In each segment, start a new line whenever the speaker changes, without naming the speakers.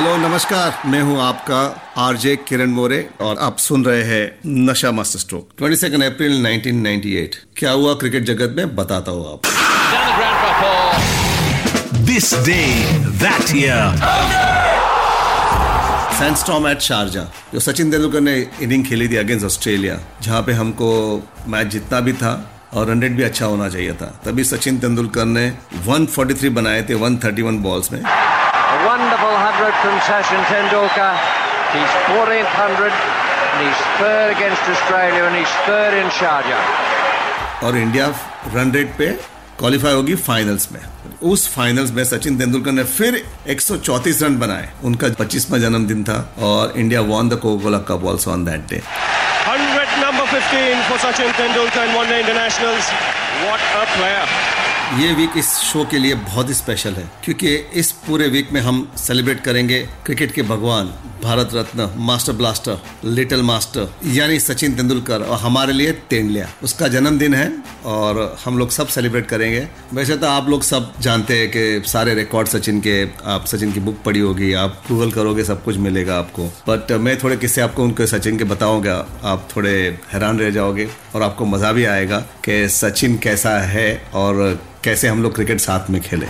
Hello नमस्कार। मैं हूँ आपका आरजे किरण मोरे और आप सुन रहे हैं नशा मास्टर स्ट्रोक। 22 अप्रैल 1998 क्या हुआ क्रिकेट जगत में? बताता हूँ आप
this day that year
sandstorm at Sharjah जो सचिन तेंदुलकर ने इनिंग खेली थी अगेंस्ट ऑस्ट्रेलिया जहाँ पे हमको मैच जितना भी था और रन रेट भी अच्छा होना चाहिए था तभी सचिन तेंदुलकर ने 143 बनाए थे 131 बॉल्स में।
out from Sachin Tendulkar. He's 1400 and he's third against Australia and he's third in Sharjah.
और इंडिया रन रेट पे क्वालिफाई होगी फाइनल्स में। उस फाइनल्स में सचिन तेंदुलकर ने फिर 134 रन बनाए। उनका 25वां जन्मदिन था और India won the Coca Cola cup also on that day
100 number 15 for Sachin Tendulkar in
ये वीक इस शो के लिए बहुत ही स्पेशल है, क्योंकि इस पूरे वीक में हम सेलिब्रेट करेंगे क्रिकेट के भगवान, Bharat Ratna master blaster little master यानी सचिन तेंदुलकर और हमारे लिए तेंडलिया। उसका जन्मदिन है और हम लोग सब सेलिब्रेट करेंगे। वैसे तो आप लोग सब जानते हैं कि सारे रिकॉर्ड सचिन के, आप सचिन की बुक पढ़ी होगी, आप गूगल करोगे, सब कुछ मिलेगा आपको। बट मैं थोड़े किस्से आपको उनके सचिन के बताऊँगा, आप थोड़े हैरान रह जाओगे और आपको मज़ा भी आएगा कि सचिन कैसा है और कैसे हम लोग क्रिकेट साथ में खेले।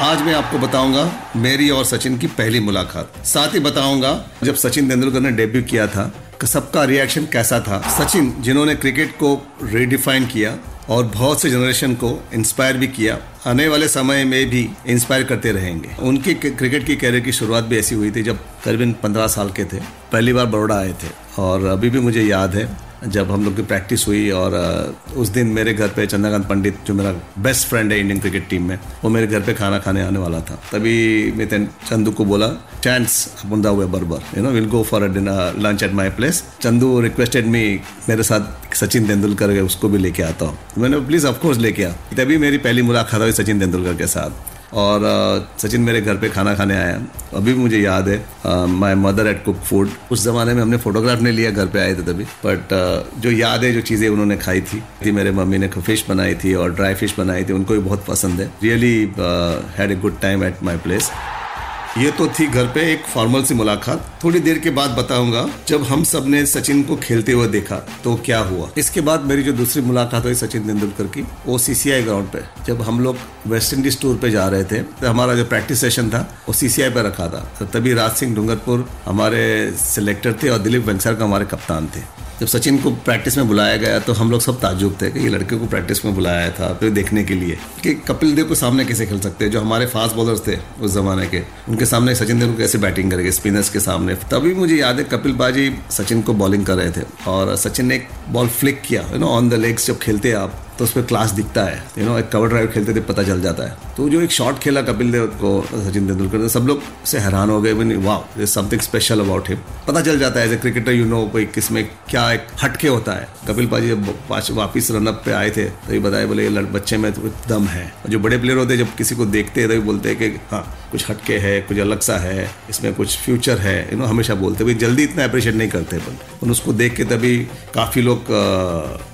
आज मैं आपको बताऊँगा मेरी और सचिन की पहली मुलाकात। साथ ही बताऊँगा जब सचिन तेंदुलकर ने डेब्यू किया था सबका रिएक्शन कैसा था। सचिन, जिन्होंने क्रिकेट को रिडिफाइन किया और बहुत से जनरेशन को इंस्पायर भी किया, आने वाले समय में भी इंस्पायर करते रहेंगे। उनकी क्रिकेट की कैरियर की शुरुआत भी ऐसी हुई थी जब करीबन पंद्रह साल के थे। पहली बार बड़ोड़ा आए थे और अभी भी मुझे याद है। जब हम लोग की प्रैक्टिस हुई और उस दिन मेरे घर पे चंद्रकांत पंडित, जो मेरा बेस्ट फ्रेंड है इंडियन क्रिकेट टीम में, वो मेरे घर पे खाना खाने आने वाला था। तभी मैं चंदू को बोला चांस बुंदा हुए बरबर you know will go for a dinner lunch at my place Chandu requested me मेरे साथ सचिन तेंदुलकर उसको भी लेके आता हूँ। मैंने प्लीज़ ऑफकोर्स लेके आ। तभी मेरी पहली मुलाकात हुई सचिन तेंदुलकर के साथ। और सचिन मेरे घर पे खाना खाने आया। अभी भी मुझे याद है my mother at cook food उस जमाने में हमने फोटोग्राफ नहीं लिया, घर पे आए थे तभी। बट जो याद है जो चीज़ें उन्होंने खाई थी मेरे मम्मी ने फ़िश बनाई थी और ड्राई फ़िश बनाई थी, उनको भी बहुत पसंद है। Really had a good time at my place ये तो थी घर पे एक फॉर्मल सी मुलाकात। थोड़ी देर के बाद बताऊँगा, जब हम सबने सचिन को खेलते हुए देखा तो क्या हुआ? इसके बाद मेरी जो दूसरी मुलाकात हुई सचिन तेंदुलकर की, वो सीसीआई ग्राउंड पे, जब हम लोग वेस्ट इंडीज टूर पे जा रहे थे तो हमारा जो प्रैक्टिस सेशन था, वो सीसीआई पे रखा था। तो तभी राज सिंह डूंगरपुर हमारे सिलेक्टर थे और दिलीप वेंसर का हमारे कप्तान थे। जब सचिन को प्रैक्टिस में बुलाया गया तो हम लोग सब ताजुब थे कि ये लड़के को प्रैक्टिस में बुलाया था तो देखने के लिए कि कपिल देव को सामने कैसे खेल सकते हैं, जो हमारे फास्ट बॉलर्स थे उस जमाने के। उनके सामने सचिन देव कैसे बैटिंग करेंगे स्पिनर्स के सामने तभी मुझे याद है कपिल बाजी सचिन को बॉलिंग कर रहे थे और सचिन ने एक बॉल फ्लिक किया you know on the legs जब खेलते आप। तो उस पर क्लास दिखता है। यू नो एक कवर ड्राइव खेलते थे, पता चल जाता है। तो जो एक शॉट खेला कपिल देव को, सचिन तेंदुलकर ने, सब लोग से हैरान हो गए। वाह समथिंग स्पेशल अबाउट हिम पता चल जाता है as a cricketer you know कोई किसमें क्या एक हटके होता है। कपिल पाजी जब वापिस रनअप पे आए थे तो ये बताया, बोले, ये बच्चे में तो दम है। जो बड़े प्लेयर होते हैं, जब किसी को देखते हैं तो बोलते हैं कि हाँ कुछ हटके है, कुछ अलग सा है, इसमें कुछ फ्यूचर है। यू नो हमेशा बोलते भाई, जल्दी इतना अप्रिशिएट नहीं करते। अपन उसको देख के तभी काफ़ी लोग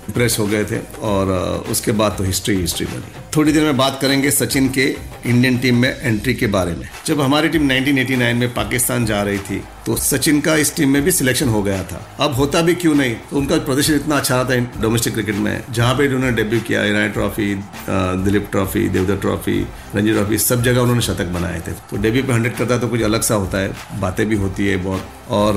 इम्प्रेस हो गए थे और उसके बाद तो हिस्ट्री हिस्ट्री बनी। थोड़ी देर में बात करेंगे सचिन के इंडियन टीम में एंट्री के बारे में। जब हमारी टीम 1989 में पाकिस्तान जा रही थी तो सचिन का इस टीम में भी सिलेक्शन हो गया था। अब होता भी क्यों नहीं? तो उनका प्रदर्शन इतना अच्छा रहा था डोमेस्टिक क्रिकेट में, जहाँ पे उन्होंने डेब्यू किया Irani trophy Duleep trophy Deodhar trophy Ranji trophy सब जगह उन्होंने शतक बनाए थे। तो डेब्यू पे हंड्रेड करता तो कुछ अलग सा होता है, बातें भी होती है बहुत। और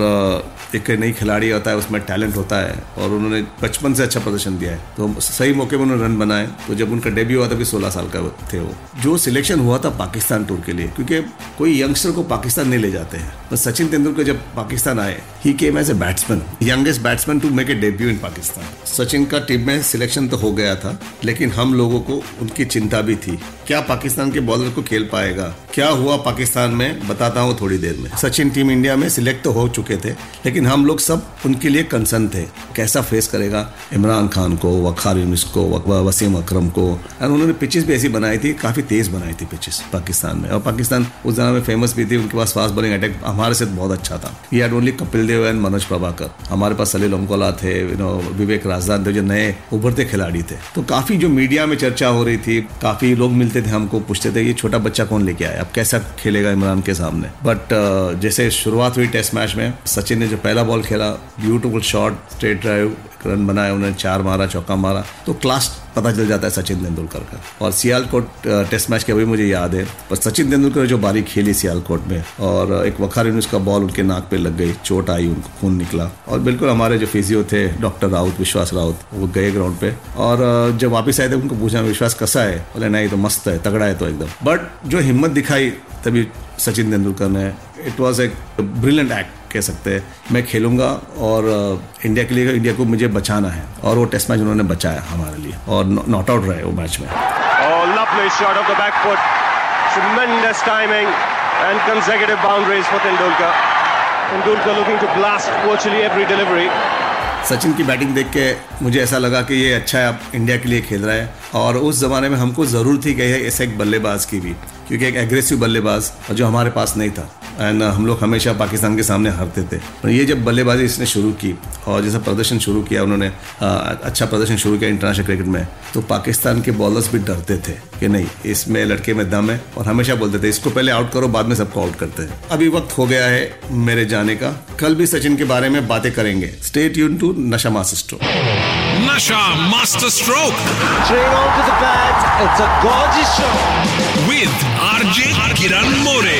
एक नई खिलाड़ी होता है, उसमें टैलेंट होता है, और उन्होंने बचपन से अच्छा प्रदर्शन दिया है। तो सही मौके पर उन्होंने रन बनाए तो जब उनका डेब्यू हुआ था सोलह साल का थे वो। जो सिलेक्शन हुआ था पाकिस्तान टूर के लिए, क्योंकि कोई यंगस्टर को पाकिस्तान नहीं ले जाते हैं। सचिन तेंदुलकर जब पाकिस्तान आए he came as a batsman youngest batsman to make a debut in Pakistan Sachin का टीम में सिलेक्शन तो हो गया था, लेकिन हम लोगों को उनकी चिंता भी थी। क्या पाकिस्तान के बॉलर को खेल पाएगा? क्या हुआ पाकिस्तान में? बताता हूँ थोड़ी देर में। सचिन टीम इंडिया में सिलेक्ट तो हो चुके थे, लेकिन हम लोग सब उनके लिए कंसर्न थे। कैसा फेस करेगा? इमरान खान को, वखार यूनिस को वसीम अकरम को। और उन्होंने पिचेस भी ऐसी बनाई थी, काफ़ी तेज बनाई थी पिचेस पाकिस्तान में। और पाकिस्तान उस जमाने में फ़ेमस भी थी, उनके पास फास्ट बॉलिंग अटैक हमारे साथ बहुत अच्छा था ये had only Kapil Dev and Manoj Prabhakar. हमारे पास सलील ओमकोला थे विवेक राजदान थे जो नए उभरते खिलाड़ी थे। तो काफ़ी जो मीडिया में चर्चा हो रही थी काफ़ी लोग मिलते थे हमको पूछते थे ये छोटा बच्चा कौन लेके आया अब कैसा खेलेगा इमरान के सामने। बट uh, जैसे शुरुआत हुई टेस्ट मैच में सचिन ने जो पहला बॉल खेला beautiful shot straight drive run बनाया उन्होंने चार मारा चौका मारा। तो क्लास पता चल जाता है सचिन तेंदुलकर का। और सियालकोट टेस्ट मैच के अभी मुझे याद है, पर सचिन तेंदुलकर जो बारी खेली सियालकोट में, और एक वखार यूनिस का बॉल उनके नाक पे लग गई, चोट आई, उनको खून निकला। और बिल्कुल हमारे जो फिजियो थे डॉक्टर राउत, विश्वास राउत, वो गए ग्राउंड पे। और जब वापस आए थे, उनको पूछा, विश्वास, कैसा है? बोले, नहीं तो मस्त है, तगड़ा है तो एकदम। बट जो हिम्मत दिखाई, तभी सचिन तेंदुलकर ने इट वॉज़ एक ब्रिलियंट एक्ट कह सकते हैं। मैं खेलूँगा और इंडिया के लिए इंडिया को मुझे बचाना है। और वो टेस्ट मैच उन्होंने बचाया हमारे लिए और नॉट आउट रहे वो मैच में।
Delivery.
सचिन की बैटिंग देख के मुझे ऐसा लगा कि ये अच्छा है अब इंडिया के लिए खेल रहा है। और उस ज़माने में हमको ज़रूर थी कि ऐसे एक बल्लेबाज की भी क्योंकि एक एग्रेसिव बल्लेबाज जो हमारे पास नहीं था। एंड हम लोग हमेशा पाकिस्तान के सामने हारते थे। पर ये जब बल्लेबाजी इसने शुरू की और जैसा प्रदर्शन शुरू किया उन्होंने अच्छा प्रदर्शन शुरू किया इंटरनेशनल क्रिकेट में तो पाकिस्तान के बॉलर्स भी डरते थे कि नहीं इसमें लड़के में दम है और हमेशा बोलते थे इसको पहले आउट करो बाद में सबको आउट करते हैं। अभी वक्त हो गया है मेरे जाने का। कल भी सचिन के बारे में बातें करेंगे। स्टेट यून to Nasha master stroke
Nasha master stroke with RJ Kiran More